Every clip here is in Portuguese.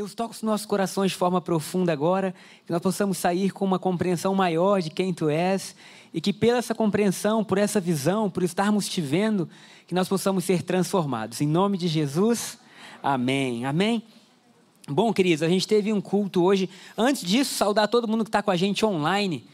Deus toca os nossos corações de forma profunda agora, que nós possamos sair com uma compreensão maior de quem Tu és e que pela essa compreensão, por essa visão, por estarmos te vendo, que nós possamos ser transformados. Em nome de Jesus, amém. Amém. Bom, queridos, a gente teve um culto hoje. Antes disso, saudar todo mundo que está com a gente online.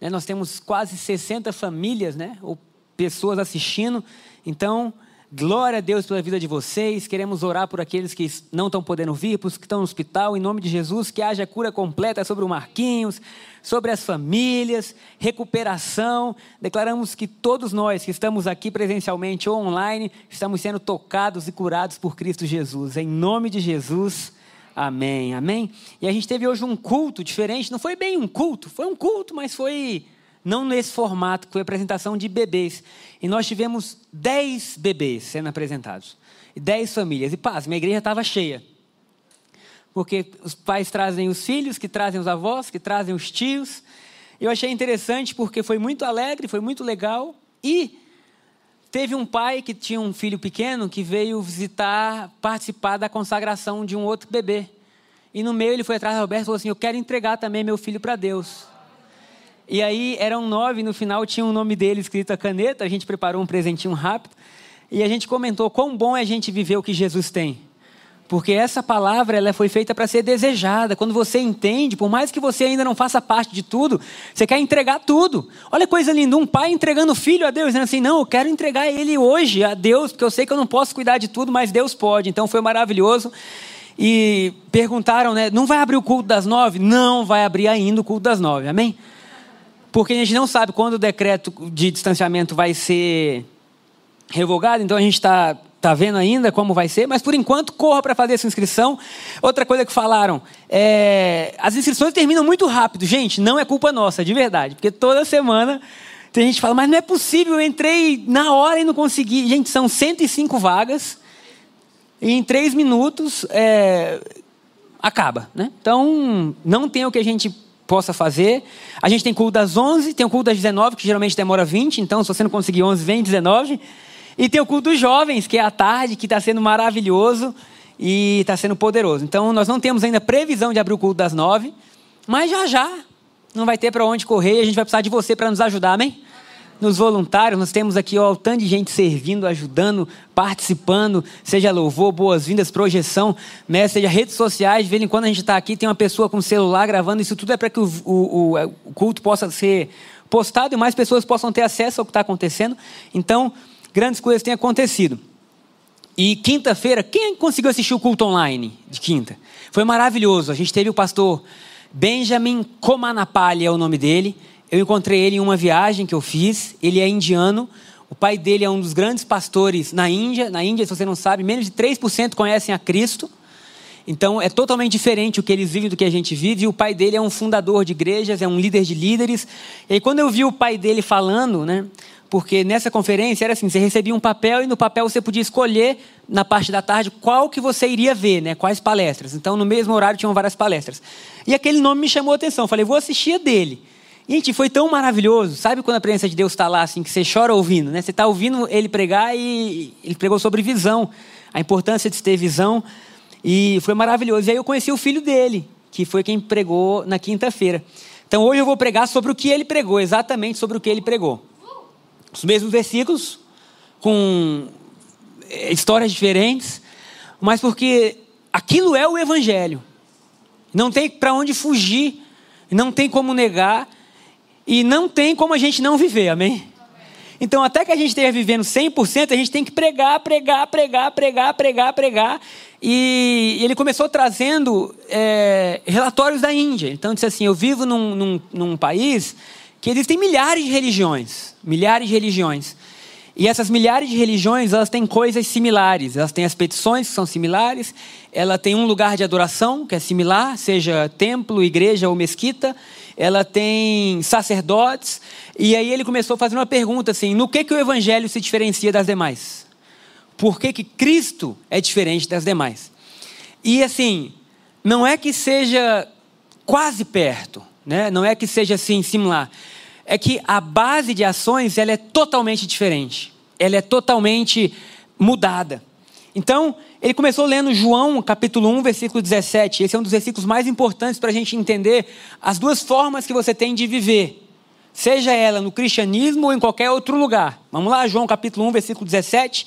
Né? Nós temos quase 60 famílias, né? Ou pessoas assistindo. Então, Glória a Deus pela vida de vocês. Queremos orar por aqueles que não estão podendo vir, por os que estão no hospital, em nome de Jesus, que haja cura completa sobre o Marquinhos, sobre as famílias, recuperação. Declaramos que todos nós que estamos aqui presencialmente ou online, estamos sendo tocados e curados por Cristo Jesus. Em nome de Jesus. Amém. Amém. E a gente teve hoje um culto diferente, não foi bem um culto, foi um culto, mas foi não nesse formato, foi apresentação de bebês. E nós tivemos dez bebês sendo apresentados. E dez famílias. E paz, minha igreja estava cheia. Porque os pais trazem os filhos, que trazem os avós, que trazem os tios. Eu achei interessante porque foi muito alegre, foi muito legal. E teve um pai que tinha um filho pequeno que veio visitar, participar da consagração de um outro bebê. E no meio ele foi atrás do Roberto e falou assim: Eu quero entregar também meu filho para Deus. E aí eram nove, no final tinha o um nome dele escrito a caneta, a gente preparou um presentinho rápido. E a gente comentou quão bom é a gente viver o que Jesus tem. Porque essa palavra ela foi feita para ser desejada. Quando você entende, por mais que você ainda não faça parte de tudo, você quer entregar tudo. Olha que coisa linda, um pai entregando o filho a Deus, dizendo assim: não, eu quero entregar ele hoje a Deus, porque eu sei que eu não posso cuidar de tudo, mas Deus pode. Então foi maravilhoso. E perguntaram, né? Não vai abrir o culto das nove? Não vai abrir ainda o culto das nove, amém? Porque a gente não sabe quando o decreto de distanciamento vai ser revogado, então a gente está tá vendo ainda como vai ser, mas por enquanto corra para fazer essa inscrição. Outra coisa que falaram, é, as inscrições terminam muito rápido, gente, não é culpa nossa, de verdade, porque toda semana tem gente que fala, mas não é possível, eu entrei na hora e não consegui. Gente, são 105 vagas, e em três minutos é, acaba. Né? Então, não tem o que a gente possa fazer. A gente tem culto das 11, tem o culto das 19, que geralmente demora 20, então se você não conseguir 11, vem 19. E tem o culto dos jovens, que é à tarde, que está sendo maravilhoso e está sendo poderoso. Então nós não temos ainda previsão de abrir o culto das 9, mas já já não vai ter para onde correr a gente vai precisar de você para nos ajudar, amém? Nos voluntários, nós temos aqui ó, um tanto de gente servindo, ajudando, participando, seja louvor, boas-vindas, projeção, né, seja redes sociais, de vez em quando a gente está aqui, tem uma pessoa com celular gravando, isso tudo é para que o, o, o culto possa ser postado e mais pessoas possam ter acesso ao que está acontecendo. Então, grandes coisas têm acontecido. E quinta-feira, quem conseguiu assistir o culto online de quinta? Foi maravilhoso. A gente teve o pastor Benjamin Komanapali, é o nome dele. Eu encontrei ele em uma viagem que eu fiz. Ele é indiano. O pai dele é um dos grandes pastores na Índia. Na Índia, se você não sabe, menos de 3% conhecem a Cristo. Então é totalmente diferente o que eles vivem do que a gente vive. E o pai dele é um fundador de igrejas, é um líder de líderes. E aí, quando eu vi o pai dele falando, né? Porque nessa conferência era assim, você recebia um papel e no papel você podia escolher na parte da tarde qual que você iria ver, né? Quais palestras. Então no mesmo horário tinham várias palestras. E aquele nome me chamou a atenção. falei, vou assistir a dele. Gente, foi tão maravilhoso. Sabe quando a presença de Deus está lá, assim, que você chora ouvindo, né? Você está ouvindo ele pregar e ele pregou sobre visão, a importância de ter visão. E foi maravilhoso. E aí eu conheci o filho dele, que foi quem pregou na quinta-feira. Então hoje eu vou pregar sobre o que ele pregou, exatamente sobre o que ele pregou. Os mesmos versículos, com eh, histórias diferentes, mas porque aquilo é o Evangelho. Não tem para onde fugir, não tem como negar. E não tem como a gente não viver, amém? Então, até que a gente esteja vivendo 100%, a gente tem que pregar, pregar, pregar, pregar, pregar, pregar. E ele começou trazendo é, relatórios da Índia. Então, disse assim: Eu vivo num, num, num país que existem milhares de religiões milhares de religiões. E essas milhares de religiões, elas têm coisas similares. Elas têm as petições que são similares, ela tem um lugar de adoração que é similar, seja templo, igreja ou mesquita. Ela tem sacerdotes. E aí ele começou a fazer uma pergunta assim: no que que o evangelho se diferencia das demais? Por que que Cristo é diferente das demais? E assim, não é que seja quase perto, né? Não é que seja assim similar é que a base de ações ela é totalmente diferente. Ela é totalmente mudada. Então, ele começou lendo João, capítulo 1, versículo 17. Esse é um dos versículos mais importantes para a gente entender as duas formas que você tem de viver. Seja ela no cristianismo ou em qualquer outro lugar. Vamos lá, João capítulo 1, versículo 17.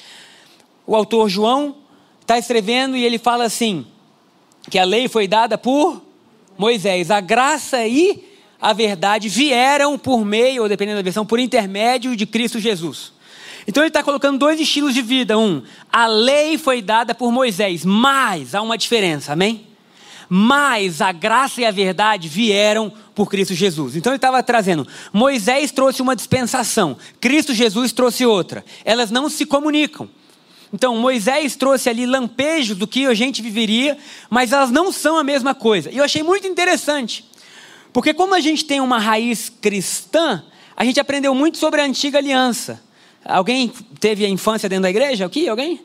O autor João está escrevendo e ele fala assim: que a lei foi dada por Moisés, a graça e a verdade vieram por meio, ou dependendo da versão, por intermédio de Cristo Jesus. Então ele está colocando dois estilos de vida. Um, a lei foi dada por Moisés, mas há uma diferença, amém? Mas a graça e a verdade vieram por Cristo Jesus. Então ele estava trazendo: Moisés trouxe uma dispensação, Cristo Jesus trouxe outra. Elas não se comunicam. Então Moisés trouxe ali lampejos do que a gente viveria, mas elas não são a mesma coisa. E eu achei muito interessante. Porque como a gente tem uma raiz cristã, a gente aprendeu muito sobre a antiga aliança. Alguém teve a infância dentro da igreja aqui? Alguém?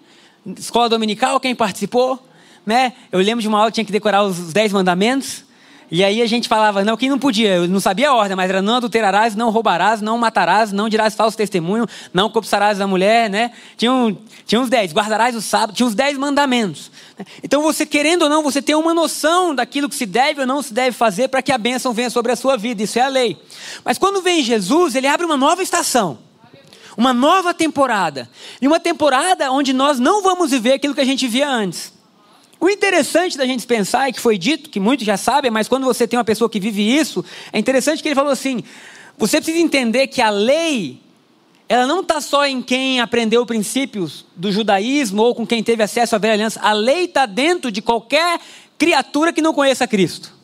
Escola dominical, quem participou? Né? Eu lembro de uma aula que tinha que decorar os dez mandamentos. E aí a gente falava, não, quem não podia, eu não sabia a ordem, mas era não adulterarás, não roubarás, não matarás, não dirás falso testemunho, não cobiçarás a mulher, né? Tinha, um, tinha uns dez, guardarás o sábado, tinha uns dez mandamentos. Né? Então você, querendo ou não, você tem uma noção daquilo que se deve ou não se deve fazer para que a bênção venha sobre a sua vida, isso é a lei. Mas quando vem Jesus, ele abre uma nova estação. Uma nova temporada. E uma temporada onde nós não vamos viver aquilo que a gente via antes. O interessante da gente pensar, e que foi dito, que muitos já sabem, mas quando você tem uma pessoa que vive isso, é interessante que ele falou assim: você precisa entender que a lei, ela não está só em quem aprendeu princípios do judaísmo ou com quem teve acesso à velha aliança. A lei está dentro de qualquer criatura que não conheça Cristo.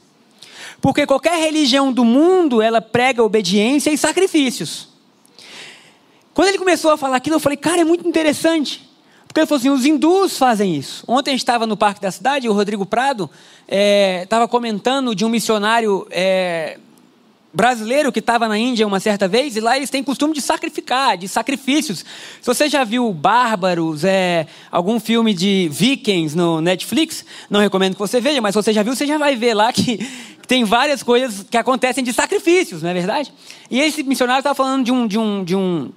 Porque qualquer religião do mundo, ela prega obediência e sacrifícios. Quando ele começou a falar aquilo, eu falei, cara, é muito interessante. Porque ele falou assim: os hindus fazem isso. Ontem a gente estava no Parque da Cidade, o Rodrigo Prado estava é, comentando de um missionário é, brasileiro que estava na Índia uma certa vez, e lá eles têm costume de sacrificar, de sacrifícios. Se você já viu Bárbaros, é, algum filme de Vikings no Netflix, não recomendo que você veja, mas se você já viu, você já vai ver lá que, que tem várias coisas que acontecem de sacrifícios, não é verdade? E esse missionário estava falando de um, de um, de um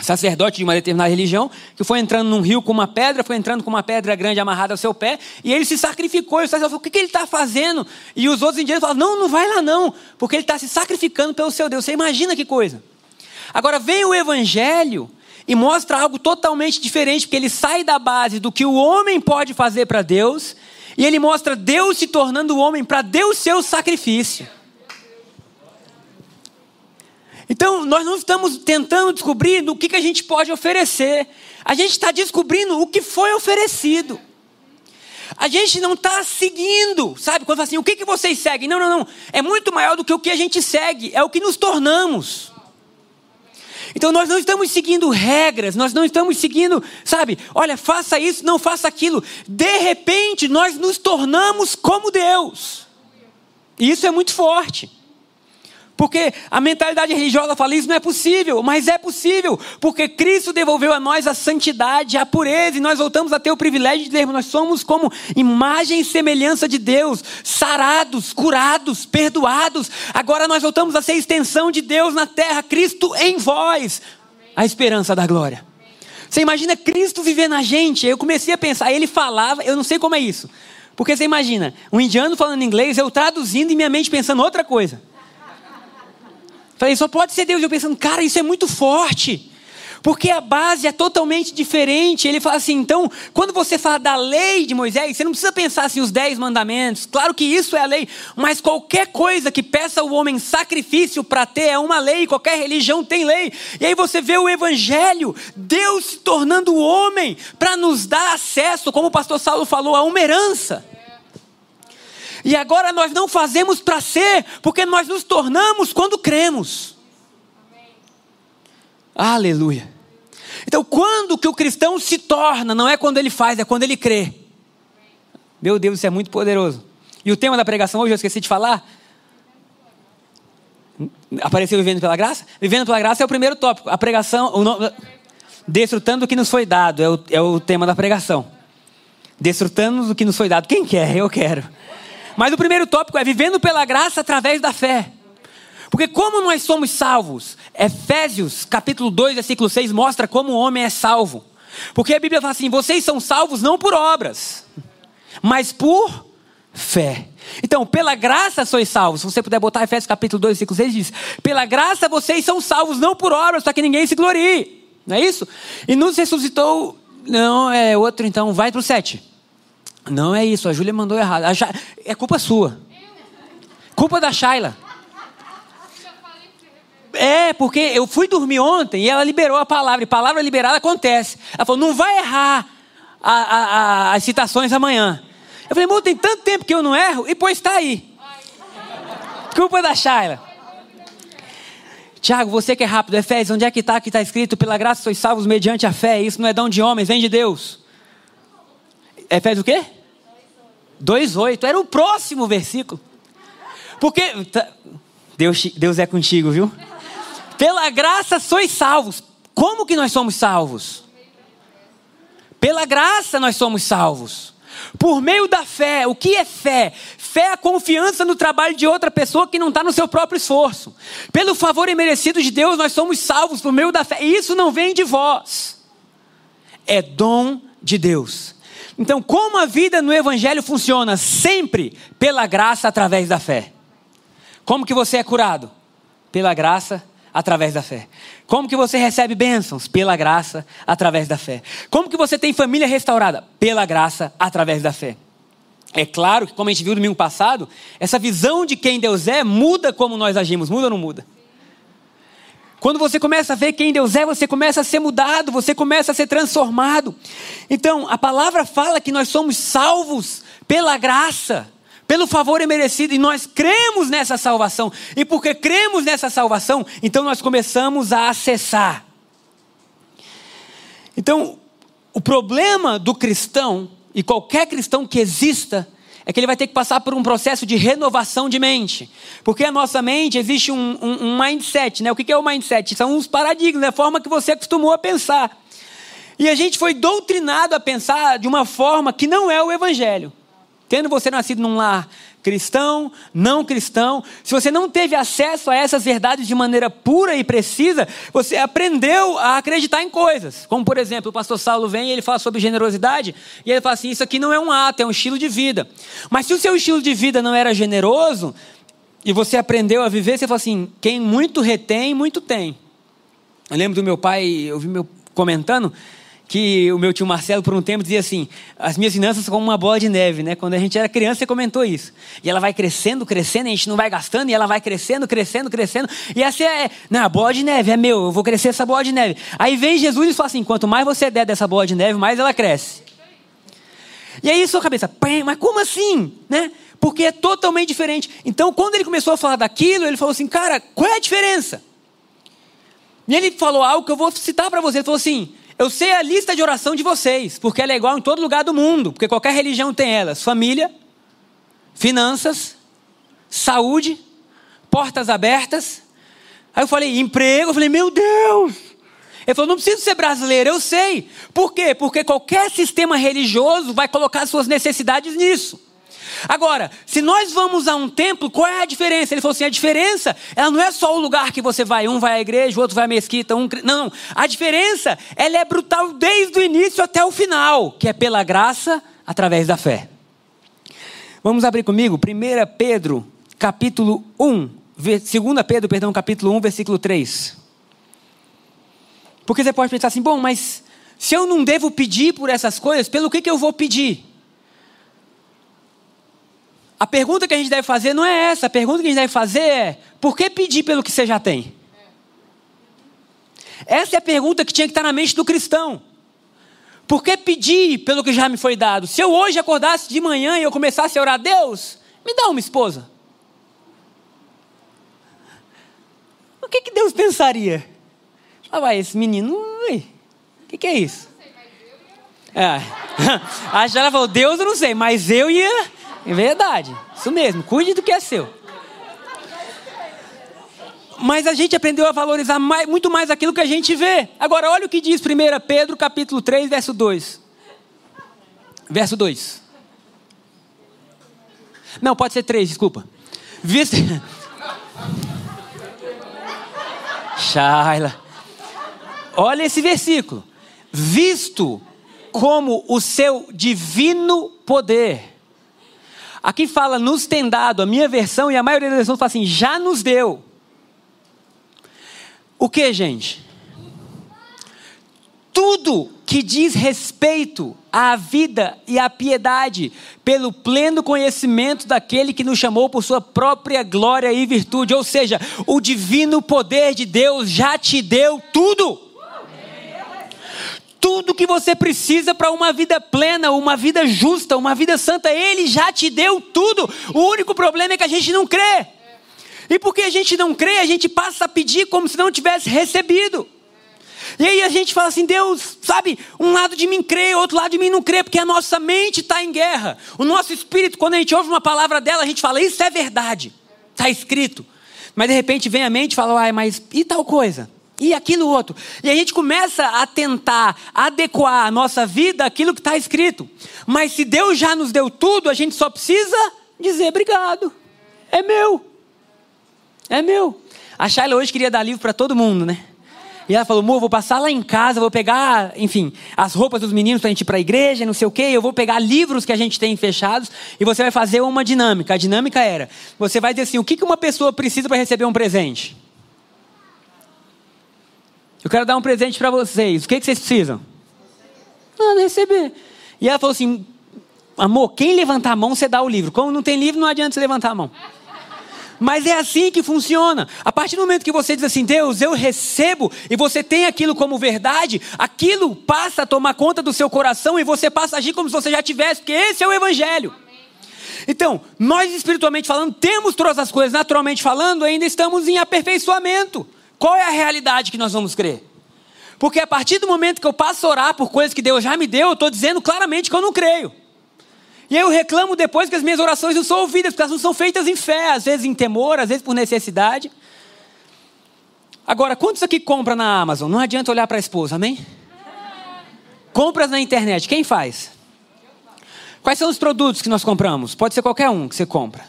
sacerdote de uma determinada religião, que foi entrando num rio com uma pedra, foi entrando com uma pedra grande amarrada ao seu pé, e ele se sacrificou. E o sacerdote falou: O que, que ele está fazendo? E os outros indígenas falaram: Não, não vai lá não, porque ele está se sacrificando pelo seu Deus. Você imagina que coisa. Agora vem o evangelho e mostra algo totalmente diferente, porque ele sai da base do que o homem pode fazer para Deus, e ele mostra Deus se tornando o homem para Deus ser o sacrifício. Então, nós não estamos tentando descobrir o que, que a gente pode oferecer. A gente está descobrindo o que foi oferecido. A gente não está seguindo, sabe? Quando fala assim, o que, que vocês seguem? Não, não, não. É muito maior do que o que a gente segue, é o que nos tornamos. Então nós não estamos seguindo regras, nós não estamos seguindo, sabe? Olha, faça isso, não faça aquilo. De repente nós nos tornamos como Deus. E isso é muito forte. Porque a mentalidade religiosa fala isso não é possível, mas é possível, porque Cristo devolveu a nós a santidade, a pureza, e nós voltamos a ter o privilégio de dizer, nós somos como imagem e semelhança de Deus, sarados, curados, perdoados. Agora nós voltamos a ser extensão de Deus na terra, Cristo em vós, a esperança da glória. Você imagina Cristo viver na gente? Eu comecei a pensar, ele falava, eu não sei como é isso. Porque você imagina, um indiano falando inglês, eu traduzindo e minha mente pensando outra coisa. Falei, só pode ser Deus. Eu pensando, cara, isso é muito forte. Porque a base é totalmente diferente. Ele fala assim: então, quando você fala da lei de Moisés, você não precisa pensar assim, os dez mandamentos. Claro que isso é a lei, mas qualquer coisa que peça o homem sacrifício para ter é uma lei. Qualquer religião tem lei. E aí você vê o evangelho, Deus se tornando homem para nos dar acesso, como o pastor Saulo falou, a uma herança. E agora nós não fazemos para ser, porque nós nos tornamos quando cremos. Amém. Aleluia. Então, quando que o cristão se torna, não é quando ele faz, é quando ele crê. Meu Deus, isso é muito poderoso. E o tema da pregação hoje, eu esqueci de falar. Apareceu Vivendo pela Graça? Vivendo pela Graça é o primeiro tópico. A pregação, o nome, desfrutando do que nos foi dado, é o, é o tema da pregação. Desfrutando do que nos foi dado. Quem quer? Eu quero. Mas o primeiro tópico é vivendo pela graça através da fé. Porque como nós somos salvos? Efésios capítulo 2, versículo 6 mostra como o homem é salvo. Porque a Bíblia fala assim: vocês são salvos não por obras, mas por fé. Então, pela graça sois salvos. Se você puder botar Efésios capítulo 2, versículo 6, diz: Pela graça vocês são salvos, não por obras, para que ninguém se glorie. Não é isso? E nos ressuscitou. Não, é outro, então, vai para o 7. Não é isso, a Júlia mandou errado. É culpa sua. Culpa da Shaila. É, porque eu fui dormir ontem e ela liberou a palavra. E palavra liberada acontece. Ela falou: não vai errar a, a, a, as citações amanhã. Eu falei, amor, tem tanto tempo que eu não erro, e pois está aí. Culpa da Shaila. Tiago, você que é rápido, Efésios, onde é que está? Que está escrito, pela graça sois salvos mediante a fé. Isso não é dom de homens, vem de Deus. Efésios o quê? 2,8. Era o próximo versículo. Porque. Tá, Deus, Deus é contigo, viu? Pela graça sois salvos. Como que nós somos salvos? Pela graça nós somos salvos. Por meio da fé. O que é fé? Fé é a confiança no trabalho de outra pessoa que não está no seu próprio esforço. Pelo favor imerecido de Deus, nós somos salvos por meio da fé. E isso não vem de vós. É dom de Deus. Então, como a vida no Evangelho funciona? Sempre pela graça através da fé. Como que você é curado? Pela graça através da fé. Como que você recebe bênçãos? Pela graça, através da fé. Como que você tem família restaurada? Pela graça, através da fé. É claro que, como a gente viu no domingo passado, essa visão de quem Deus é muda como nós agimos. Muda ou não muda? Quando você começa a ver quem Deus é, você começa a ser mudado, você começa a ser transformado. Então, a palavra fala que nós somos salvos pela graça pelo favor imerecido, e nós cremos nessa salvação. E porque cremos nessa salvação, então nós começamos a acessar. Então, o problema do cristão, e qualquer cristão que exista, é que ele vai ter que passar por um processo de renovação de mente. Porque a nossa mente existe um, um, um mindset, né? O que é o mindset? São os paradigmas, né? a forma que você acostumou a pensar. E a gente foi doutrinado a pensar de uma forma que não é o evangelho. Tendo você nascido num lar cristão, não cristão, se você não teve acesso a essas verdades de maneira pura e precisa, você aprendeu a acreditar em coisas. Como, por exemplo, o pastor Saulo vem e ele fala sobre generosidade, e ele fala assim: Isso aqui não é um ato, é um estilo de vida. Mas se o seu estilo de vida não era generoso, e você aprendeu a viver, você fala assim: Quem muito retém, muito tem. Eu lembro do meu pai, eu vi meu comentando, que o meu tio Marcelo, por um tempo, dizia assim: as minhas finanças são como uma bola de neve, né? Quando a gente era criança, você comentou isso. E ela vai crescendo, crescendo, a gente não vai gastando, e ela vai crescendo, crescendo, crescendo. E essa é, não, a bola de neve é meu, eu vou crescer essa bola de neve. Aí vem Jesus e fala assim: quanto mais você der dessa bola de neve, mais ela cresce. E aí sua cabeça, mas como assim? Né? Porque é totalmente diferente. Então, quando ele começou a falar daquilo, ele falou assim: cara, qual é a diferença? E ele falou algo que eu vou citar para você. Ele falou assim: eu sei a lista de oração de vocês, porque ela é igual em todo lugar do mundo, porque qualquer religião tem elas: família, finanças, saúde, portas abertas. Aí eu falei, emprego. Eu falei, meu Deus! Ele falou, não preciso ser brasileiro, eu sei. Por quê? Porque qualquer sistema religioso vai colocar suas necessidades nisso. Agora, se nós vamos a um templo, qual é a diferença? Ele falou assim: a diferença, ela não é só o lugar que você vai, um vai à igreja, o outro vai à mesquita, um. Não, a diferença, ela é brutal desde o início até o final, que é pela graça através da fé. Vamos abrir comigo, 1 Pedro, capítulo 1, 2 Pedro, perdão, capítulo 1, versículo 3. Porque você pode pensar assim, bom, mas se eu não devo pedir por essas coisas, pelo que, que eu vou pedir? A pergunta que a gente deve fazer não é essa. A pergunta que a gente deve fazer é: por que pedir pelo que você já tem? Essa é a pergunta que tinha que estar na mente do cristão. Por que pedir pelo que já me foi dado? Se eu hoje acordasse de manhã e eu começasse a orar a Deus, me dá uma esposa. O que, que Deus pensaria? Ah, vai, esse menino, ui, que, que é isso? É. A Jana falou, Deus eu não sei, mas eu ia. É verdade. Isso mesmo, cuide do que é seu. Mas a gente aprendeu a valorizar mais, muito mais aquilo que a gente vê. Agora, olha o que diz 1 Pedro capítulo 3, verso 2. Verso 2. Não, pode ser 3, desculpa. Visto. Shaila. Olha esse versículo. Visto como o seu divino poder. Aqui fala nos tem dado, a minha versão e a maioria das versões fala assim, já nos deu. O que, gente? Tudo que diz respeito à vida e à piedade, pelo pleno conhecimento daquele que nos chamou por sua própria glória e virtude. Ou seja, o divino poder de Deus já te deu tudo tudo que você precisa para uma vida plena, uma vida justa, uma vida santa. Ele já te deu tudo. O único problema é que a gente não crê. E porque a gente não crê, a gente passa a pedir como se não tivesse recebido. E aí a gente fala assim, Deus, sabe, um lado de mim crê, outro lado de mim não crê, porque a nossa mente está em guerra. O nosso espírito, quando a gente ouve uma palavra dela, a gente fala, isso é verdade, está escrito. Mas de repente vem a mente e fala, ai, mas e tal coisa? E aquilo outro. E a gente começa a tentar adequar a nossa vida àquilo que está escrito. Mas se Deus já nos deu tudo, a gente só precisa dizer obrigado. É meu. É meu. A Shayla hoje queria dar livro para todo mundo, né? E ela falou, amor, vou passar lá em casa, vou pegar, enfim, as roupas dos meninos para a gente ir para a igreja, não sei o quê, eu vou pegar livros que a gente tem fechados e você vai fazer uma dinâmica. A dinâmica era, você vai dizer assim, o que uma pessoa precisa para receber um presente? Eu quero dar um presente para vocês. O que, que vocês precisam? Nada, receber. E ela falou assim: amor, quem levantar a mão, você dá o livro. Como não tem livro, não adianta você levantar a mão. Mas é assim que funciona. A partir do momento que você diz assim, Deus, eu recebo, e você tem aquilo como verdade, aquilo passa a tomar conta do seu coração e você passa a agir como se você já tivesse, porque esse é o Evangelho. Então, nós espiritualmente falando, temos todas as coisas, naturalmente falando, ainda estamos em aperfeiçoamento. Qual é a realidade que nós vamos crer? Porque a partir do momento que eu passo a orar por coisas que Deus já me deu, eu estou dizendo claramente que eu não creio. E eu reclamo depois que as minhas orações não são ouvidas, porque elas não são feitas em fé, às vezes em temor, às vezes por necessidade. Agora, quantos aqui compra na Amazon? Não adianta olhar para a esposa, amém? Compras na internet, quem faz? Quais são os produtos que nós compramos? Pode ser qualquer um que você compra.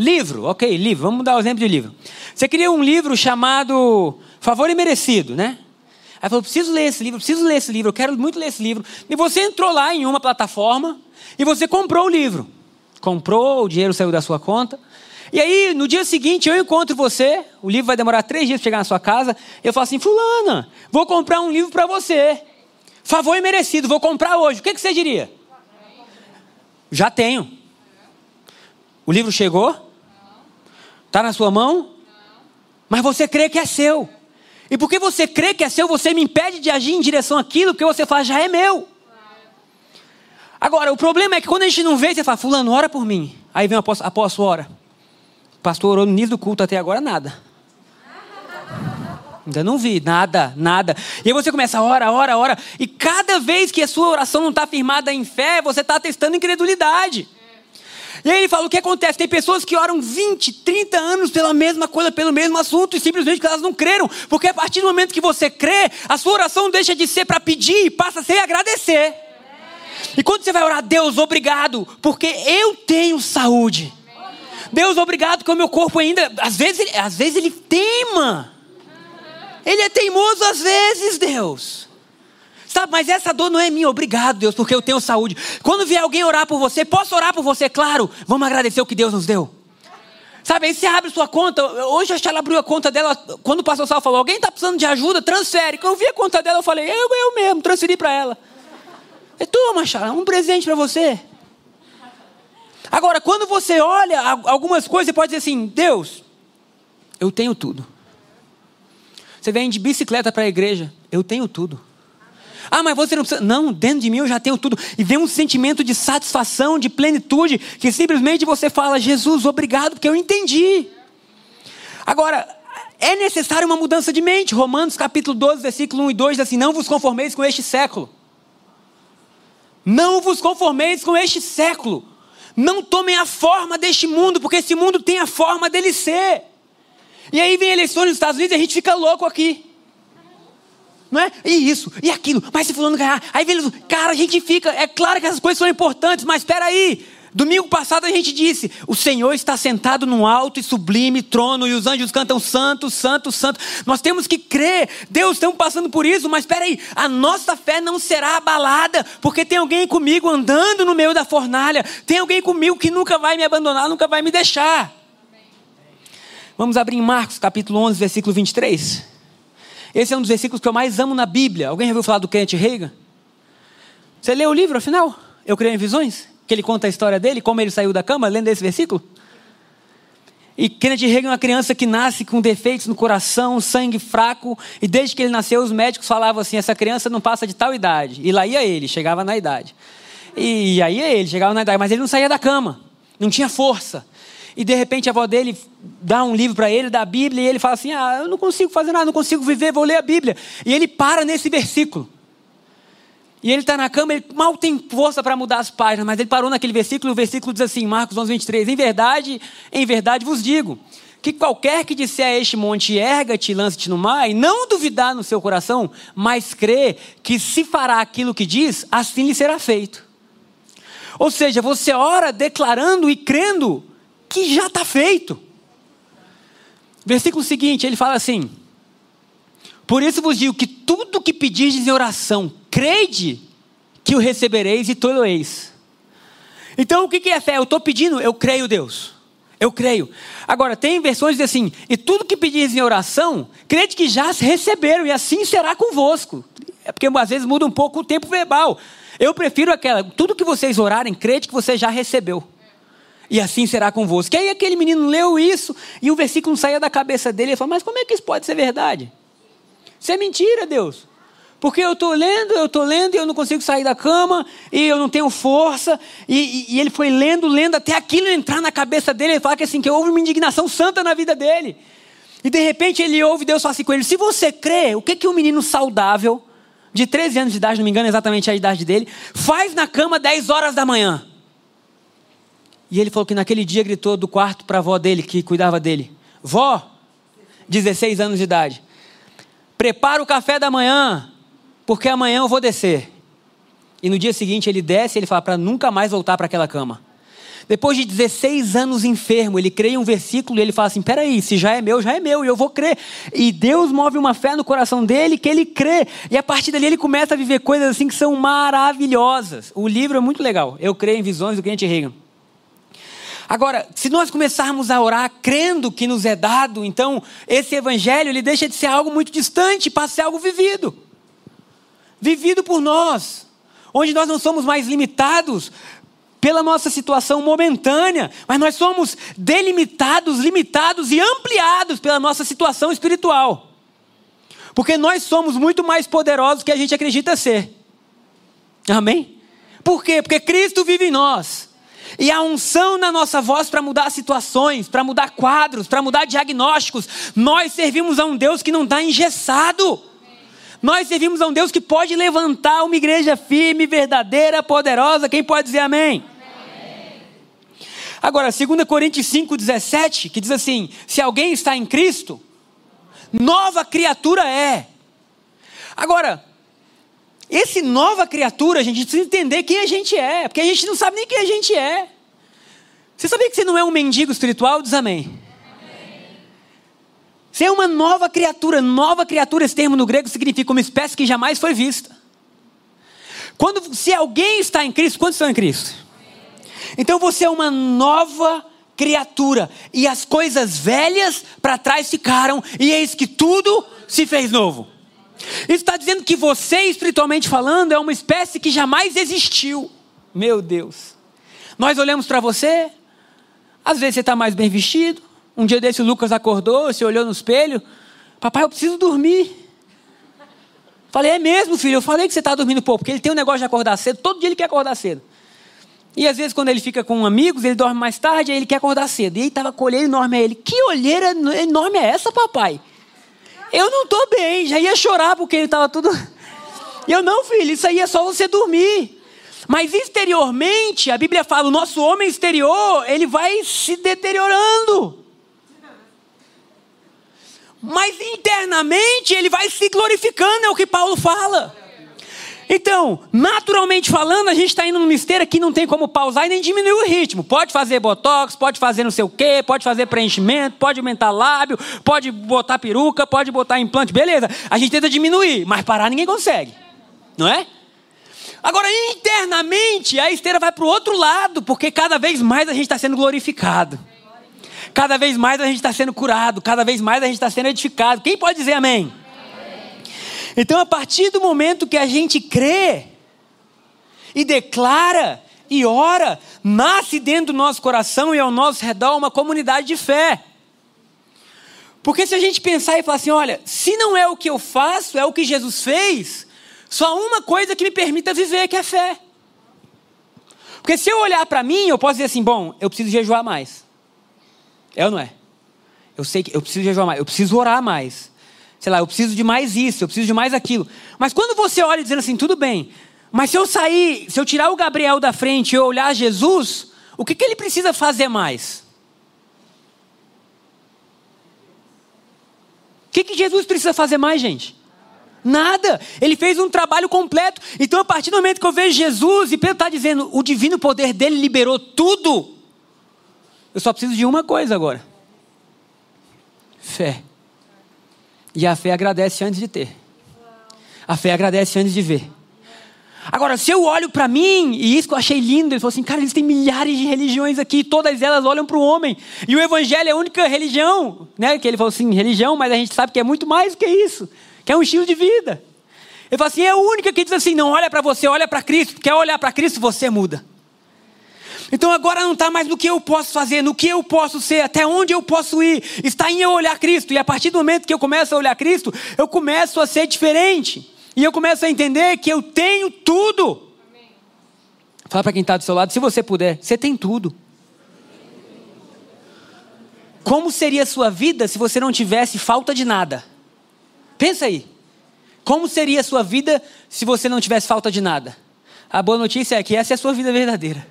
Livro, ok, livro. Vamos dar o um exemplo de livro. Você queria um livro chamado Favor e Merecido, né? Aí falou: preciso ler esse livro, preciso ler esse livro, eu quero muito ler esse livro. E você entrou lá em uma plataforma e você comprou o livro. Comprou, o dinheiro saiu da sua conta. E aí, no dia seguinte, eu encontro você. O livro vai demorar três dias para chegar na sua casa. Eu falo assim: Fulana, vou comprar um livro para você. Favor e merecido, vou comprar hoje. O que, que você diria? Já tenho. O livro chegou? Está na sua mão? Mas você crê que é seu. E porque você crê que é seu, você me impede de agir em direção àquilo que você fala, já é meu. Agora, o problema é que quando a gente não vê, você fala, fulano, ora por mim. Aí vem o apóstolo, apóstolo ora. O pastor orou no início do culto até agora, nada. Ainda não vi, nada, nada. E aí você começa, ora, ora, ora. E cada vez que a sua oração não está firmada em fé, você está testando incredulidade. E aí ele fala: o que acontece? Tem pessoas que oram 20, 30 anos pela mesma coisa, pelo mesmo assunto, e simplesmente elas não creram. Porque a partir do momento que você crê, a sua oração deixa de ser para pedir e passa a ser agradecer. E quando você vai orar, Deus, obrigado, porque eu tenho saúde. Deus, obrigado, porque o meu corpo ainda. Às vezes, às vezes ele teima. Ele é teimoso às vezes, Deus. Sabe, mas essa dor não é minha. Obrigado, Deus, porque eu tenho saúde. Quando vier alguém orar por você, posso orar por você? Claro. Vamos agradecer o que Deus nos deu. Sabe, aí você abre sua conta. Hoje a Chala abriu a conta dela. Quando o pastor Sal falou, alguém está precisando de ajuda, transfere. Quando eu vi a conta dela, eu falei, eu, eu mesmo, transferi para ela. E toma, Chala, um presente para você. Agora, quando você olha algumas coisas, você pode dizer assim: Deus, eu tenho tudo. Você vem de bicicleta para a igreja, eu tenho tudo. Ah, mas você não precisa. Não, dentro de mim eu já tenho tudo. E vem um sentimento de satisfação, de plenitude, que simplesmente você fala: Jesus, obrigado, porque eu entendi. Agora, é necessária uma mudança de mente. Romanos capítulo 12, versículo 1 e 2 diz assim: Não vos conformeis com este século. Não vos conformeis com este século. Não tomem a forma deste mundo, porque esse mundo tem a forma dele ser. E aí vem eleições nos Estados Unidos e a gente fica louco aqui. Não é? E isso, e aquilo, mas se fulano ganhar, aí vem, cara, a gente fica, é claro que essas coisas são importantes, mas espera aí, Domingo passado a gente disse: o Senhor está sentado num alto e sublime trono e os anjos cantam santo, santo, santo. Nós temos que crer. Deus, estamos passando por isso, mas espera aí, a nossa fé não será abalada, porque tem alguém comigo andando no meio da fornalha. Tem alguém comigo que nunca vai me abandonar, nunca vai me deixar. Vamos abrir em Marcos, capítulo 11, versículo 23. Esse é um dos versículos que eu mais amo na Bíblia. Alguém já ouviu falar do Kenneth Reagan? Você leu o livro, afinal? Eu creio em visões? que ele conta a história dele, como ele saiu da cama, lendo esse versículo? E Kennedy Reagan é uma criança que nasce com defeitos no coração, sangue fraco, e desde que ele nasceu, os médicos falavam assim: essa criança não passa de tal idade. E lá ia ele, chegava na idade. E aí ia ele, chegava na idade, mas ele não saía da cama, não tinha força. E de repente a avó dele dá um livro para ele, da Bíblia, e ele fala assim: Ah, eu não consigo fazer nada, não consigo viver, vou ler a Bíblia. E ele para nesse versículo. E ele está na cama, ele mal tem força para mudar as páginas, mas ele parou naquele versículo, e o versículo diz assim, Marcos 11, 23, Em verdade, em verdade vos digo, que qualquer que disser a este monte, erga-te e lance-te no mar, e não duvidar no seu coração, mas crê que se fará aquilo que diz, assim lhe será feito. Ou seja, você ora declarando e crendo que já está feito. Versículo seguinte, ele fala assim: Por isso vos digo que tudo que pedirdes em oração, crede que o recebereis e tolhereis. Então o que é fé? Eu estou pedindo, eu creio Deus. Eu creio. Agora, tem versões que assim, e tudo que pedis em oração, crede que já receberam, e assim será convosco. É porque às vezes muda um pouco o tempo verbal. Eu prefiro aquela, tudo que vocês orarem, crede que você já recebeu. E assim será convosco. Que aí aquele menino leu isso, e o versículo saía da cabeça dele, e falou, mas como é que isso pode ser verdade? Isso é mentira, Deus. Porque eu estou lendo, eu estou lendo e eu não consigo sair da cama, e eu não tenho força, e, e, e, ele foi lendo, lendo, até aquilo entrar na cabeça dele, ele fala que assim, que houve uma indignação santa na vida dele. E de repente ele ouve Deus falar assim com ele, se você crê, o que, que um menino saudável, de 13 anos de idade, não me engano exatamente a idade dele, faz na cama 10 horas da manhã? E ele falou que naquele dia gritou do quarto para a avó dele, que cuidava dele, vó, 16 anos de idade, prepara o café da manhã, porque amanhã eu vou descer. E no dia seguinte ele desce e ele fala para nunca mais voltar para aquela cama. Depois de 16 anos enfermo, ele crê em um versículo e ele fala assim: peraí, se já é meu, já é meu, e eu vou crer. E Deus move uma fé no coração dele que ele crê. E a partir dali ele começa a viver coisas assim que são maravilhosas. O livro é muito legal. Eu creio em visões do Kent Reagan. Agora, se nós começarmos a orar crendo que nos é dado, então esse evangelho ele deixa de ser algo muito distante, passa a ser algo vivido vivido por nós, onde nós não somos mais limitados pela nossa situação momentânea, mas nós somos delimitados, limitados e ampliados pela nossa situação espiritual. Porque nós somos muito mais poderosos que a gente acredita ser. Amém? Por quê? Porque Cristo vive em nós. E a unção na nossa voz para mudar situações, para mudar quadros, para mudar diagnósticos. Nós servimos a um Deus que não está engessado. Nós servimos a um Deus que pode levantar uma igreja firme, verdadeira, poderosa. Quem pode dizer amém? Agora, 2 Coríntios 5,17, que diz assim: se alguém está em Cristo, nova criatura é. Agora, esse nova criatura, a gente precisa entender quem a gente é, porque a gente não sabe nem quem a gente é. Você sabia que você não é um mendigo espiritual? Diz amém. Ser é uma nova criatura. Nova criatura, esse termo no grego significa uma espécie que jamais foi vista. Quando, se alguém está em Cristo, quantos estão em Cristo? Então você é uma nova criatura. E as coisas velhas para trás ficaram, e eis que tudo se fez novo. Isso está dizendo que você, espiritualmente falando, é uma espécie que jamais existiu. Meu Deus. Nós olhamos para você, às vezes você está mais bem vestido, um dia desse o Lucas acordou, se olhou no espelho. Papai, eu preciso dormir. Falei, é mesmo, filho? Eu falei que você está dormindo pouco, porque ele tem um negócio de acordar cedo, todo dia ele quer acordar cedo. E às vezes, quando ele fica com amigos, ele dorme mais tarde, aí ele quer acordar cedo. E aí estava com a olheira enorme a ele. Que olheira enorme é essa, papai? Eu não estou bem, já ia chorar porque ele estava tudo. Eu não, filho, isso aí é só você dormir. Mas exteriormente, a Bíblia fala, o nosso homem exterior, ele vai se deteriorando. Mas internamente ele vai se glorificando, é o que Paulo fala. Então, naturalmente falando, a gente está indo numa esteira que não tem como pausar e nem diminuir o ritmo. Pode fazer botox, pode fazer não sei o quê, pode fazer preenchimento, pode aumentar lábio, pode botar peruca, pode botar implante, beleza. A gente tenta diminuir, mas parar ninguém consegue. Não é? Agora, internamente, a esteira vai para o outro lado, porque cada vez mais a gente está sendo glorificado. Cada vez mais a gente está sendo curado, cada vez mais a gente está sendo edificado. Quem pode dizer amém? Então, a partir do momento que a gente crê e declara e ora, nasce dentro do nosso coração e ao nosso redor uma comunidade de fé. Porque se a gente pensar e falar assim, olha, se não é o que eu faço, é o que Jesus fez, só uma coisa que me permita viver, que é fé. Porque se eu olhar para mim, eu posso dizer assim, bom, eu preciso jejuar mais. É ou não é? Eu sei que eu preciso jejuar mais, eu preciso orar mais sei lá, eu preciso de mais isso, eu preciso de mais aquilo. Mas quando você olha dizendo assim, tudo bem, mas se eu sair, se eu tirar o Gabriel da frente e eu olhar Jesus, o que, que ele precisa fazer mais? O que, que Jesus precisa fazer mais, gente? Nada. Ele fez um trabalho completo. Então, a partir do momento que eu vejo Jesus, e Pedro está dizendo, o divino poder dele liberou tudo. Eu só preciso de uma coisa agora: fé. E a fé agradece antes de ter. A fé agradece antes de ver. Agora, se eu olho para mim, e isso que eu achei lindo, ele falou assim: cara, eles têm milhares de religiões aqui, todas elas olham para o homem. E o evangelho é a única religião, né? Que ele falou assim: religião, mas a gente sabe que é muito mais do que isso, que é um estilo de vida. Ele falou assim: é a única que diz assim: não olha para você, olha para Cristo. Quer olhar para Cristo, você muda. Então agora não está mais no que eu posso fazer, no que eu posso ser, até onde eu posso ir. Está em eu olhar Cristo. E a partir do momento que eu começo a olhar Cristo, eu começo a ser diferente. E eu começo a entender que eu tenho tudo. Fala para quem está do seu lado, se você puder, você tem tudo. Como seria a sua vida se você não tivesse falta de nada? Pensa aí. Como seria a sua vida se você não tivesse falta de nada? A boa notícia é que essa é a sua vida verdadeira.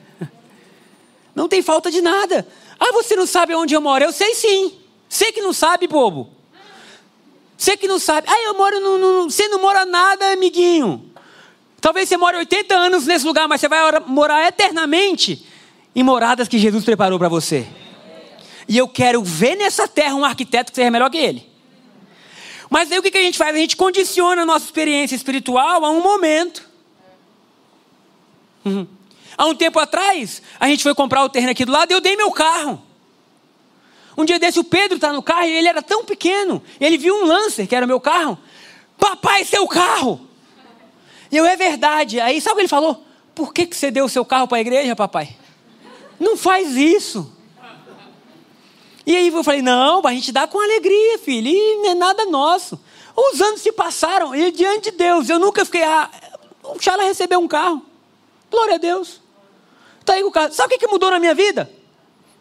Não tem falta de nada. Ah, você não sabe onde eu moro? Eu sei sim. Sei que não sabe, bobo. Sei que não sabe. Ah, eu moro no, no. Você não mora nada, amiguinho. Talvez você more 80 anos nesse lugar, mas você vai morar eternamente em moradas que Jesus preparou para você. E eu quero ver nessa terra um arquiteto que seja melhor que ele. Mas aí o que a gente faz? A gente condiciona a nossa experiência espiritual a um momento. Uhum. Há um tempo atrás, a gente foi comprar o terreno aqui do lado e eu dei meu carro. Um dia desse, o Pedro está no carro e ele era tão pequeno. Ele viu um Lancer, que era meu carro. Papai, seu carro! E eu, é verdade. Aí, sabe o que ele falou? Por que, que você deu o seu carro para a igreja, papai? Não faz isso. E aí eu falei, não, a gente dá com alegria, filho. E não é nada nosso. Os anos se passaram e diante de Deus, eu nunca fiquei, ah, o Chala recebeu um carro. Glória a Deus. Está aí o carro. Sabe o que mudou na minha vida?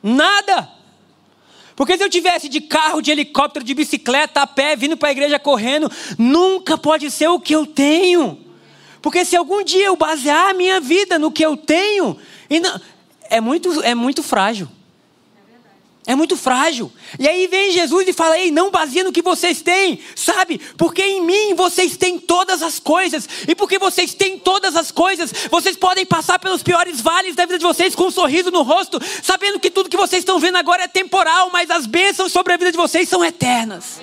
Nada. Porque se eu tivesse de carro, de helicóptero, de bicicleta, a pé, vindo para a igreja correndo, nunca pode ser o que eu tenho. Porque se algum dia eu basear a minha vida no que eu tenho, não, é, muito, é muito frágil. É muito frágil. E aí vem Jesus e fala: Ei, não baseia no que vocês têm, sabe? Porque em mim vocês têm todas as coisas. E porque vocês têm todas as coisas, vocês podem passar pelos piores vales da vida de vocês com um sorriso no rosto, sabendo que tudo que vocês estão vendo agora é temporal, mas as bênçãos sobre a vida de vocês são eternas.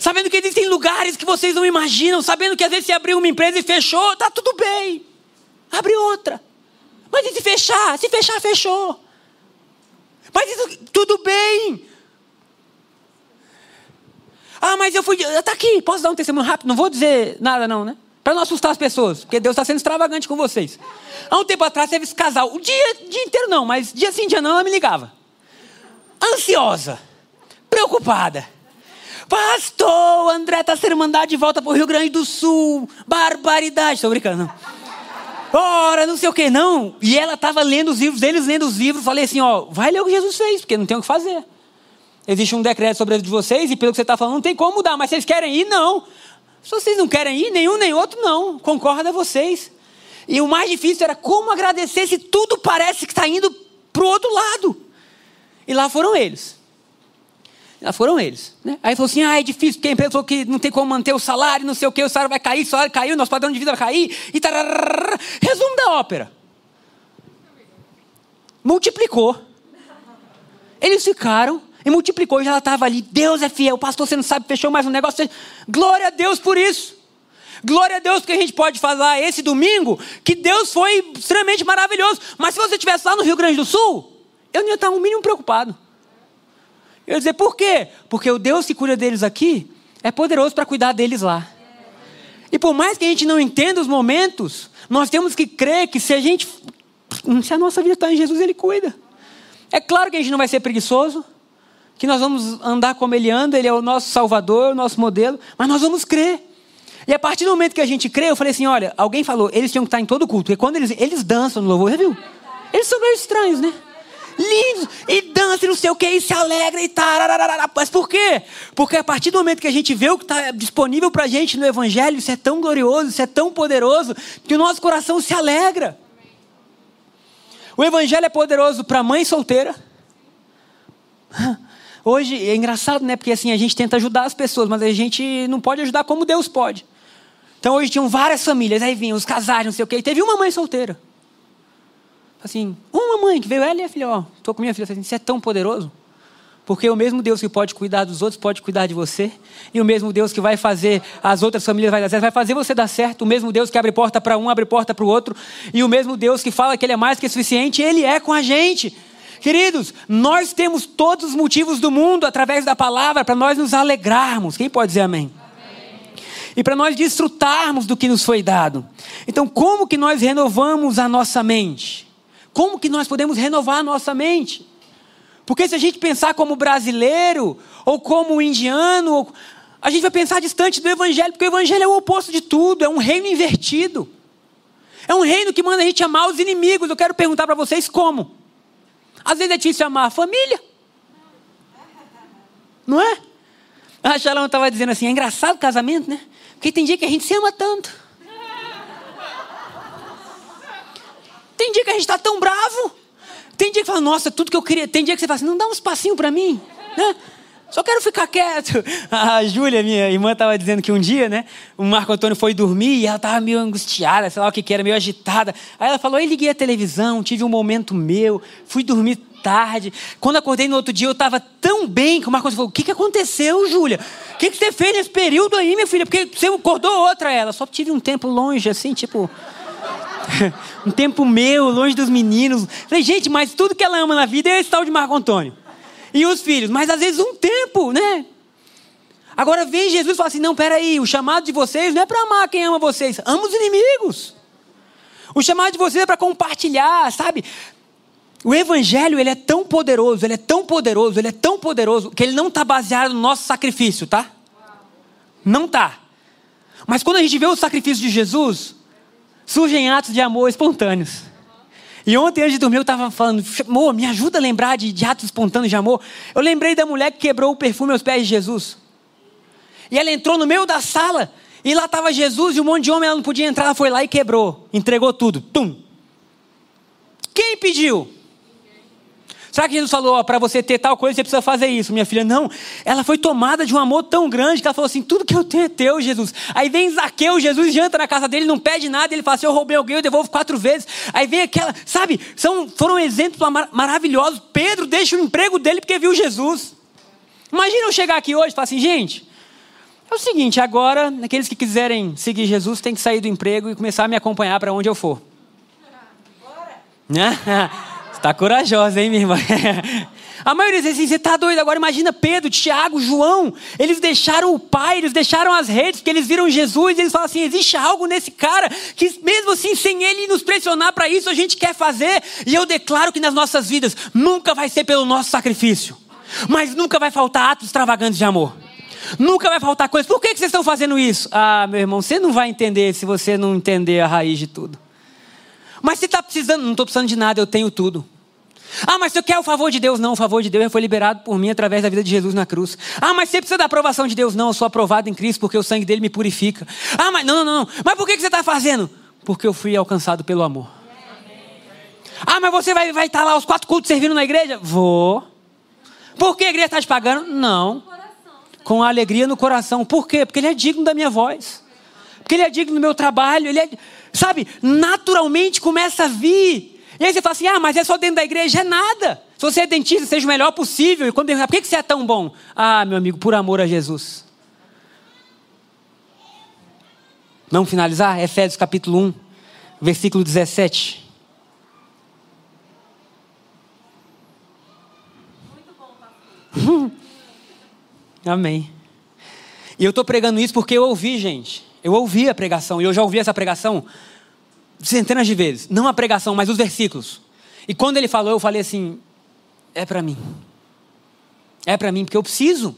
Sabendo que existem lugares que vocês não imaginam, sabendo que às vezes se abriu uma empresa e fechou, tá tudo bem. Abre outra. Mas e se fechar? Se fechar, fechou. Mas isso, tudo bem. Ah, mas eu fui. Está aqui, posso dar um testemunho rápido? Não vou dizer nada, não, né? Para não assustar as pessoas, porque Deus está sendo extravagante com vocês. Há um tempo atrás teve esse casal, o dia, dia inteiro não, mas dia sim, dia não, ela me ligava. Ansiosa, preocupada. Pastor, André está sendo mandado de volta para o Rio Grande do Sul. Barbaridade, estou brincando. Ora, não sei o que, não. E ela estava lendo os livros, eles lendo os livros. Falei assim: ó, vai ler o que Jesus fez, porque não tem o que fazer. Existe um decreto sobre a vida de vocês e pelo que você está falando não tem como mudar, mas vocês querem ir? Não. Se vocês não querem ir, nenhum nem outro não. Concorda vocês. E o mais difícil era como agradecer se tudo parece que está indo para o outro lado. E lá foram eles. Foram eles. Né? Aí falou assim: ah, é difícil, porque a empresa falou que não tem como manter o salário, não sei o que, o salário vai cair, o salário caiu, nosso padrão de vida vai cair. E tararara. Resumo da ópera. Multiplicou. Eles ficaram e multiplicou, e já estava ali. Deus é fiel, pastor, você não sabe, fechou mais um negócio. Glória a Deus por isso. Glória a Deus porque a gente pode falar esse domingo que Deus foi extremamente maravilhoso. Mas se você estivesse lá no Rio Grande do Sul, eu não ia estar um mínimo preocupado. Eu ia dizer, por quê? Porque o Deus que cuida deles aqui é poderoso para cuidar deles lá. E por mais que a gente não entenda os momentos, nós temos que crer que se a gente. Se a nossa vida está em Jesus, Ele cuida. É claro que a gente não vai ser preguiçoso, que nós vamos andar como Ele anda, Ele é o nosso Salvador, o nosso modelo, mas nós vamos crer. E a partir do momento que a gente crê, eu falei assim: olha, alguém falou, eles tinham que estar em todo culto, porque quando eles, eles dançam no louvor, viu? Eles são meio estranhos, né? Lindos, e dança e não sei o que, e se alegra e tal. Mas por quê? Porque a partir do momento que a gente vê o que está disponível para a gente no Evangelho, isso é tão glorioso, isso é tão poderoso, que o nosso coração se alegra. O Evangelho é poderoso para mãe solteira. Hoje é engraçado, né? Porque assim a gente tenta ajudar as pessoas, mas a gente não pode ajudar como Deus pode. Então hoje tinham várias famílias, aí vinham os casais, não sei o quê, e teve uma mãe solteira. Assim, uma mãe que veio ela e a filha, ó, estou com minha filha, assim, você é tão poderoso. Porque o mesmo Deus que pode cuidar dos outros pode cuidar de você. E o mesmo Deus que vai fazer as outras famílias vai dar certo, vai fazer você dar certo. O mesmo Deus que abre porta para um, abre porta para o outro. E o mesmo Deus que fala que Ele é mais que suficiente, Ele é com a gente. Queridos, nós temos todos os motivos do mundo através da palavra para nós nos alegrarmos. Quem pode dizer amém? E para nós desfrutarmos do que nos foi dado. Então, como que nós renovamos a nossa mente? Como que nós podemos renovar a nossa mente? Porque se a gente pensar como brasileiro, ou como indiano, a gente vai pensar distante do Evangelho, porque o Evangelho é o oposto de tudo, é um reino invertido. É um reino que manda a gente amar os inimigos. Eu quero perguntar para vocês como. Às vezes é difícil amar a família. Não é? A Shalom estava dizendo assim: é engraçado o casamento, né? Porque tem dia que a gente se ama tanto. Tem dia que a gente está tão bravo. Tem dia que fala, nossa, tudo que eu queria. Tem dia que você fala assim, não dá um espacinho para mim. Né? Só quero ficar quieto. A Júlia, minha irmã, estava dizendo que um dia, né? O Marco Antônio foi dormir e ela estava meio angustiada, sei lá o que, que era, meio agitada. Aí ela falou: eu liguei a televisão, tive um momento meu, fui dormir tarde. Quando acordei no outro dia, eu estava tão bem que o Marcos falou: O que, que aconteceu, Júlia? O que, que você fez nesse período aí, minha filha? Porque você acordou outra ela. Só tive um tempo longe, assim, tipo. um tempo meu, longe dos meninos. Falei, gente, mas tudo que ela ama na vida é esse tal de Marco Antônio. E os filhos, mas às vezes um tempo, né? Agora vem Jesus e fala assim: não, peraí, o chamado de vocês não é para amar quem ama vocês, ama os inimigos. O chamado de vocês é para compartilhar, sabe? O evangelho, ele é tão poderoso, ele é tão poderoso, ele é tão poderoso, que ele não está baseado no nosso sacrifício, tá? Não tá. Mas quando a gente vê o sacrifício de Jesus, surgem atos de amor espontâneos. E ontem, antes de dormir, eu estava falando, amor, me ajuda a lembrar de, de, atos espontâneos de amor. Eu lembrei da mulher que quebrou o perfume aos pés de Jesus. E ela entrou no meio da sala, e lá estava Jesus, e um monte de homem, ela não podia entrar, ela foi lá e quebrou, entregou tudo. Tum! Quem pediu? Será que Jesus falou, para você ter tal coisa, você precisa fazer isso? Minha filha, não. Ela foi tomada de um amor tão grande que ela falou assim: tudo que eu tenho é teu, Jesus. Aí vem Zaqueu, Jesus janta na casa dele, não pede nada, ele fala assim: eu roubei alguém, eu devolvo quatro vezes. Aí vem aquela, sabe, são, foram exemplos mar maravilhosos. Pedro deixa o emprego dele porque viu Jesus. Imagina eu chegar aqui hoje e falar assim, gente. É o seguinte, agora, aqueles que quiserem seguir Jesus têm que sair do emprego e começar a me acompanhar para onde eu for. Bora. Né? Tá corajosa, hein, minha irmã? A maioria diz assim: você está doido? Agora imagina Pedro, Tiago, João. Eles deixaram o pai, eles deixaram as redes, porque eles viram Jesus. E eles falam assim: existe algo nesse cara que, mesmo assim, sem ele nos pressionar para isso, a gente quer fazer. E eu declaro que nas nossas vidas nunca vai ser pelo nosso sacrifício, mas nunca vai faltar atos extravagantes de amor. Nunca vai faltar coisa. Por que, que vocês estão fazendo isso? Ah, meu irmão, você não vai entender se você não entender a raiz de tudo. Mas se está precisando, não estou precisando de nada, eu tenho tudo. Ah, mas você quer o favor de Deus? Não, o favor de Deus foi liberado por mim através da vida de Jesus na cruz. Ah, mas você precisa da aprovação de Deus? Não, eu sou aprovado em Cristo porque o sangue dele me purifica. Ah, mas não, não, não. Mas por que você está fazendo? Porque eu fui alcançado pelo amor. Ah, mas você vai, vai estar lá os quatro cultos servindo na igreja? Vou. Por que a igreja está te pagando? Não. Com alegria no coração. Por quê? Porque ele é digno da minha voz. Porque ele é digno do meu trabalho. Ele é, sabe, naturalmente começa a vir. E aí você fala assim: ah, mas é só dentro da igreja? É nada. Se você é dentista, seja o melhor possível. E quando por que você é tão bom? Ah, meu amigo, por amor a Jesus. Vamos finalizar? Efésios capítulo 1, versículo 17. Amém. E eu estou pregando isso porque eu ouvi, gente. Eu ouvi a pregação, e eu já ouvi essa pregação centenas de vezes. Não a pregação, mas os versículos. E quando ele falou, eu falei assim: é para mim. É para mim, porque eu preciso.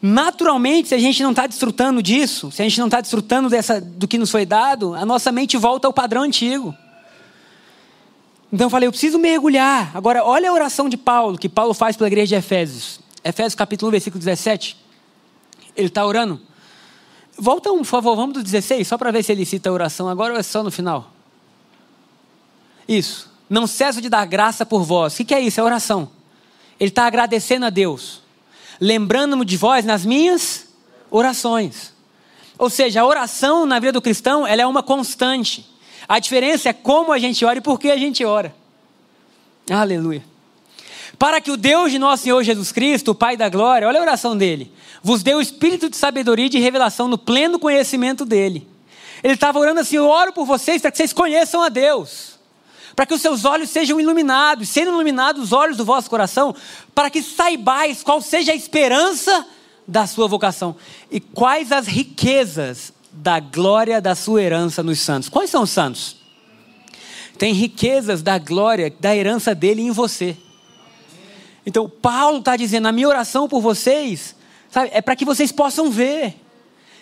Naturalmente, se a gente não está desfrutando disso, se a gente não está desfrutando dessa, do que nos foi dado, a nossa mente volta ao padrão antigo. Então eu falei, eu preciso mergulhar. Agora, olha a oração de Paulo, que Paulo faz pela igreja de Efésios. Efésios capítulo 1, versículo 17. Ele está orando. Volta um, por favor, vamos do 16, só para ver se ele cita a oração agora ou é só no final. Isso. Não cesso de dar graça por vós. O que, é isso? É oração. Ele está agradecendo a Deus. Lembrando-me de vós nas minhas orações. Ou seja, a oração na vida do cristão ela é uma constante. A diferença é como a gente ora e por que a gente ora. Aleluia. Para que o Deus de nosso Senhor Jesus Cristo, o Pai da glória, olha a oração dele, vos dê o espírito de sabedoria e de revelação no pleno conhecimento dele. Ele estava orando assim: eu oro por vocês para que vocês conheçam a Deus, para que os seus olhos sejam iluminados, sendo iluminados os olhos do vosso coração, para que saibais qual seja a esperança da sua vocação e quais as riquezas da glória da sua herança nos santos. Quais são os santos? Tem riquezas da glória, da herança dele em você. Então, Paulo está dizendo: a minha oração por vocês sabe, é para que vocês possam ver,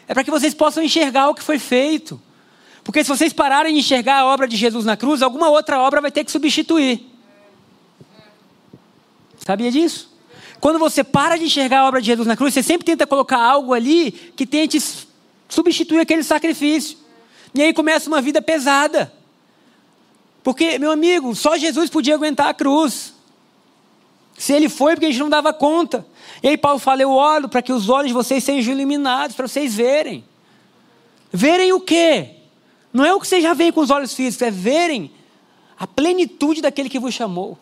é para que vocês possam enxergar o que foi feito. Porque se vocês pararem de enxergar a obra de Jesus na cruz, alguma outra obra vai ter que substituir. Sabia disso? Quando você para de enxergar a obra de Jesus na cruz, você sempre tenta colocar algo ali que tente substituir aquele sacrifício. E aí começa uma vida pesada. Porque, meu amigo, só Jesus podia aguentar a cruz. Se ele foi, porque a gente não dava conta. E aí Paulo fala: Eu oro para que os olhos de vocês sejam iluminados, para vocês verem. Verem o quê? Não é o que vocês já veem com os olhos físicos, é verem a plenitude daquele que vos chamou.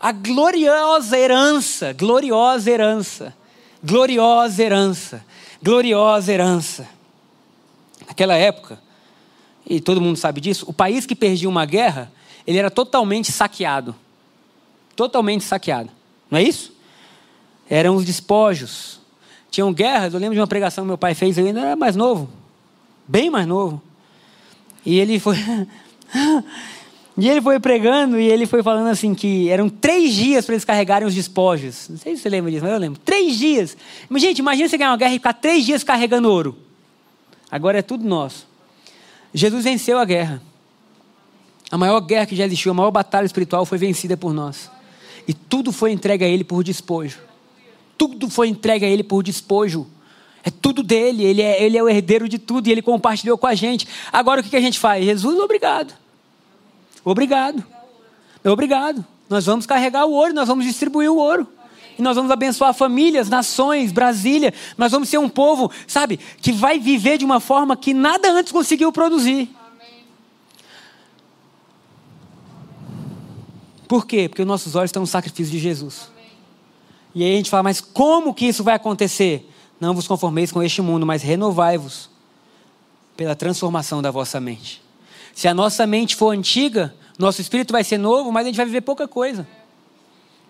A gloriosa herança, gloriosa herança, gloriosa herança, gloriosa herança. Naquela época, e todo mundo sabe disso, o país que perdia uma guerra, ele era totalmente saqueado. Totalmente saqueado. Não é isso? Eram os despojos. Tinham guerras, eu lembro de uma pregação que meu pai fez, eu ainda era mais novo. Bem mais novo. E ele foi. e ele foi pregando e ele foi falando assim que eram três dias para eles carregarem os despojos. Não sei se você lembra disso, mas eu lembro. Três dias. Mas, gente, imagina você ganhar uma guerra e ficar três dias carregando ouro. Agora é tudo nosso. Jesus venceu a guerra. A maior guerra que já existiu, a maior batalha espiritual foi vencida por nós. E tudo foi entregue a Ele por despojo. Tudo foi entregue a Ele por despojo. É tudo dele, ele é, ele é o herdeiro de tudo e ele compartilhou com a gente. Agora o que, a gente faz? Jesus, obrigado. Obrigado. Obrigado. Nós vamos carregar o ouro, nós vamos distribuir o ouro. E nós vamos abençoar famílias, nações, Brasília. Nós vamos ser um povo, sabe, que vai viver de uma forma que nada antes conseguiu produzir. Por quê? Porque os nossos olhos estão no sacrifício de Jesus. E aí a gente fala, mas como que isso vai acontecer? Não vos conformeis com este mundo, mas renovai-vos pela transformação da vossa mente. Se a nossa mente for antiga, nosso espírito vai ser novo, mas a gente vai viver pouca coisa.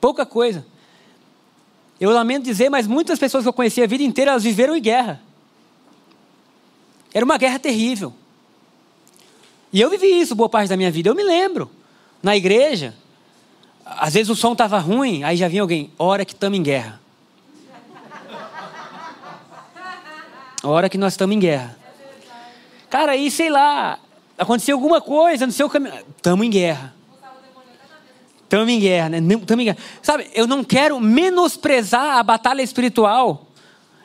Pouca coisa. Eu lamento dizer, mas muitas pessoas que eu conheci a vida inteira, elas viveram em guerra. Era uma guerra terrível. E eu vivi isso boa parte da minha vida. Eu me lembro. Na igreja, às vezes o som estava ruim, aí já vinha alguém, hora que estamos em guerra. Hora que nós estamos em guerra. Cara, aí sei lá, aconteceu alguma coisa no seu caminho. Estamos em guerra. Estamos em guerra, né? Estamos em guerra. Sabe, eu não quero menosprezar a batalha espiritual.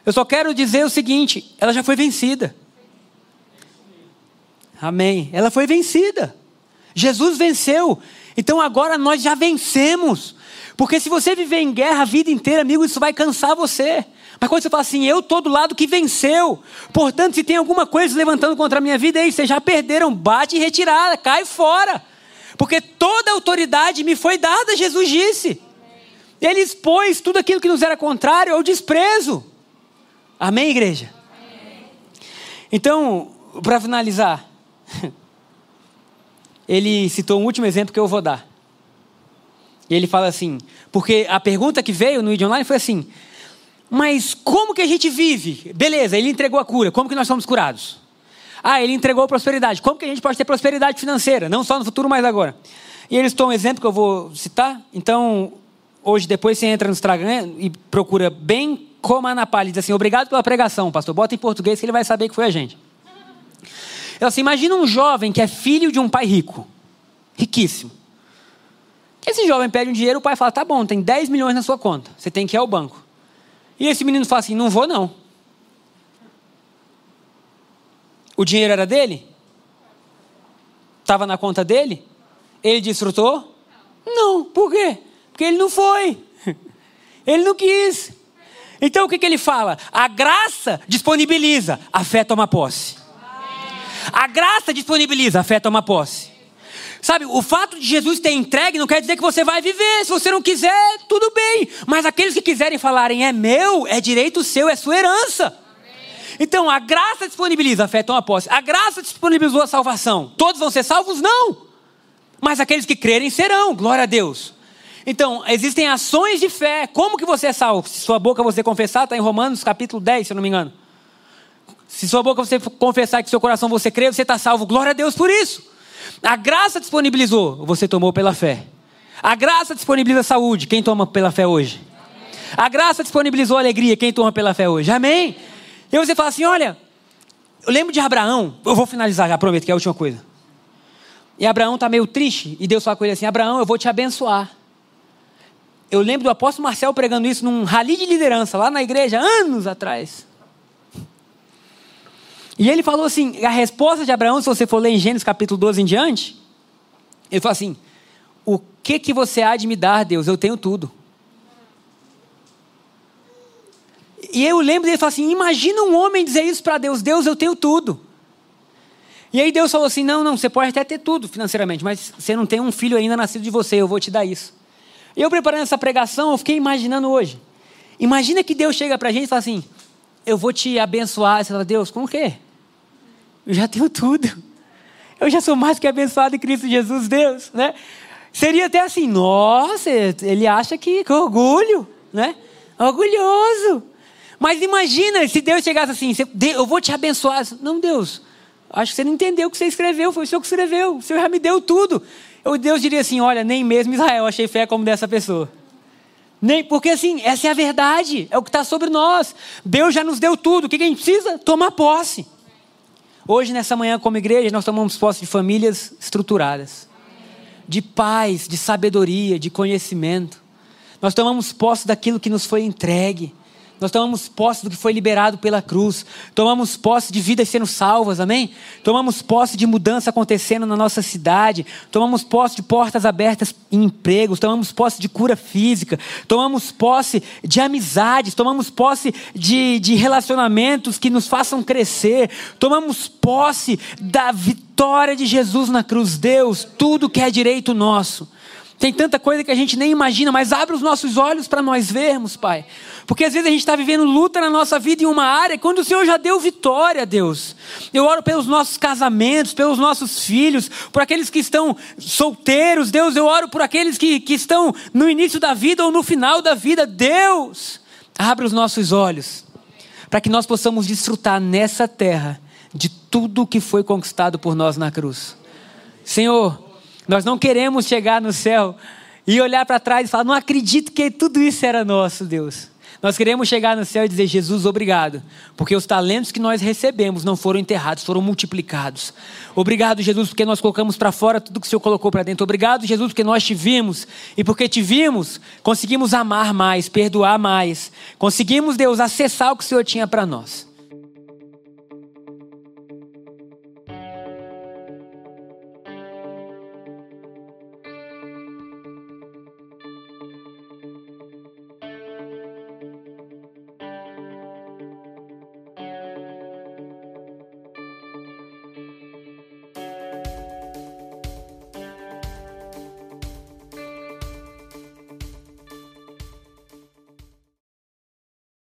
Eu só quero dizer o seguinte: ela já foi vencida. Amém. Ela foi vencida. Jesus venceu. Então agora nós já vencemos. Porque se você viver em guerra a vida inteira, amigo, isso vai cansar você. Mas quando você fala assim, eu estou do lado que venceu. Portanto, se tem alguma coisa levantando contra a minha vida, aí vocês já perderam, bate e retirada, cai fora. Porque toda autoridade me foi dada, Jesus disse. Ele expôs tudo aquilo que nos era contrário ao desprezo. Amém, igreja? Amém. Então, para finalizar, ele citou um último exemplo que eu vou dar. E ele fala assim, porque a pergunta que veio no vídeo online foi assim: mas como que a gente vive? Beleza, ele entregou a cura, como que nós somos curados? Ah, ele entregou a prosperidade, como que a gente pode ter prosperidade financeira? Não só no futuro, mas agora. E eles estão um exemplo que eu vou citar. Então, hoje, depois você entra no Instagram e procura bem como a Ana diz assim: obrigado pela pregação, pastor. Bota em português que ele vai saber que foi a gente. Ela assim: imagina um jovem que é filho de um pai rico, riquíssimo. Esse jovem pede um dinheiro, o pai fala: tá bom, tem 10 milhões na sua conta, você tem que ir ao banco. E esse menino fala assim: não vou não. O dinheiro era dele? Estava na conta dele? Ele desfrutou? Não. Por quê? Porque ele não foi. Ele não quis. Então o que, que ele fala? A graça disponibiliza, a fé toma posse. A graça disponibiliza, a fé toma posse. Sabe, o fato de Jesus ter entregue não quer dizer que você vai viver. Se você não quiser, tudo bem. Mas aqueles que quiserem falarem é meu, é direito seu, é sua herança. Então a graça disponibiliza, a fé toma posse. A graça disponibilizou a salvação. Todos vão ser salvos? Não. Mas aqueles que crerem serão, glória a Deus. Então, existem ações de fé. Como que você é salvo? Se sua boca você confessar, está em Romanos capítulo 10, se eu não me engano. Se sua boca você confessar que seu coração você crê, você está salvo. Glória a Deus por isso. A graça disponibilizou, você tomou pela fé. A graça disponibiliza saúde, quem toma pela fé hoje? A graça disponibilizou alegria, quem toma pela fé hoje? Amém? E você fala assim: olha, eu lembro de Abraão, eu vou finalizar já, prometo que é a última coisa. E Abraão está meio triste, e Deus fala com ele assim: Abraão, eu vou te abençoar. Eu lembro do apóstolo Marcel pregando isso num rally de liderança, lá na igreja, anos atrás. E ele falou assim: a resposta de Abraão, se você for ler em Gênesis capítulo 12 em diante, ele falou assim: O que, que você há de me dar, Deus? Eu tenho tudo. E eu lembro dele falar assim: imagina um homem dizer isso para Deus: Deus, eu tenho tudo. E aí Deus falou assim: não, não, você pode até ter tudo financeiramente, mas você não tem um filho ainda nascido de você, eu vou te dar isso. E eu preparando essa pregação, eu fiquei imaginando hoje. Imagina que Deus chega para a gente e fala assim: eu vou te abençoar. Você fala, Deus, com o quê? Eu já tenho tudo. Eu já sou mais que abençoado em Cristo Jesus, Deus, né? Seria até assim, nossa, ele acha que, que orgulho, né? Orgulhoso. Mas imagina se Deus chegasse assim, eu vou te abençoar. Não, Deus, acho que você não entendeu o que você escreveu, foi o Senhor que escreveu, o Senhor já me deu tudo. Eu, Deus diria assim: olha, nem mesmo Israel achei fé como dessa pessoa. Nem, porque assim, essa é a verdade, é o que está sobre nós. Deus já nos deu tudo, o que a gente precisa? Tomar posse. Hoje, nessa manhã, como igreja, nós tomamos posse de famílias estruturadas, de paz, de sabedoria, de conhecimento. Nós tomamos posse daquilo que nos foi entregue. Nós tomamos posse do que foi liberado pela cruz. Tomamos posse de vidas sendo salvas, amém? Tomamos posse de mudança acontecendo na nossa cidade. Tomamos posse de portas abertas em empregos. Tomamos posse de cura física. Tomamos posse de amizades. Tomamos posse de, de relacionamentos que nos façam crescer. Tomamos posse da vitória de Jesus na cruz. Deus, tudo que é direito nosso. Tem tanta coisa que a gente nem imagina, mas abre os nossos olhos para nós vermos, Pai. Porque às vezes a gente está vivendo luta na nossa vida em uma área, quando o Senhor já deu vitória, Deus. Eu oro pelos nossos casamentos, pelos nossos filhos, por aqueles que estão solteiros, Deus. Eu oro por aqueles que, que estão no início da vida ou no final da vida. Deus, abre os nossos olhos, para que nós possamos desfrutar nessa terra de tudo que foi conquistado por nós na cruz. Senhor, nós não queremos chegar no céu e olhar para trás e falar: não acredito que tudo isso era nosso, Deus. Nós queremos chegar no céu e dizer: Jesus, obrigado, porque os talentos que nós recebemos não foram enterrados, foram multiplicados. Obrigado, Jesus, porque nós colocamos para fora tudo que o Senhor colocou para dentro. Obrigado, Jesus, porque nós te vimos e porque te vimos, conseguimos amar mais, perdoar mais. Conseguimos, Deus, acessar o que o Senhor tinha para nós.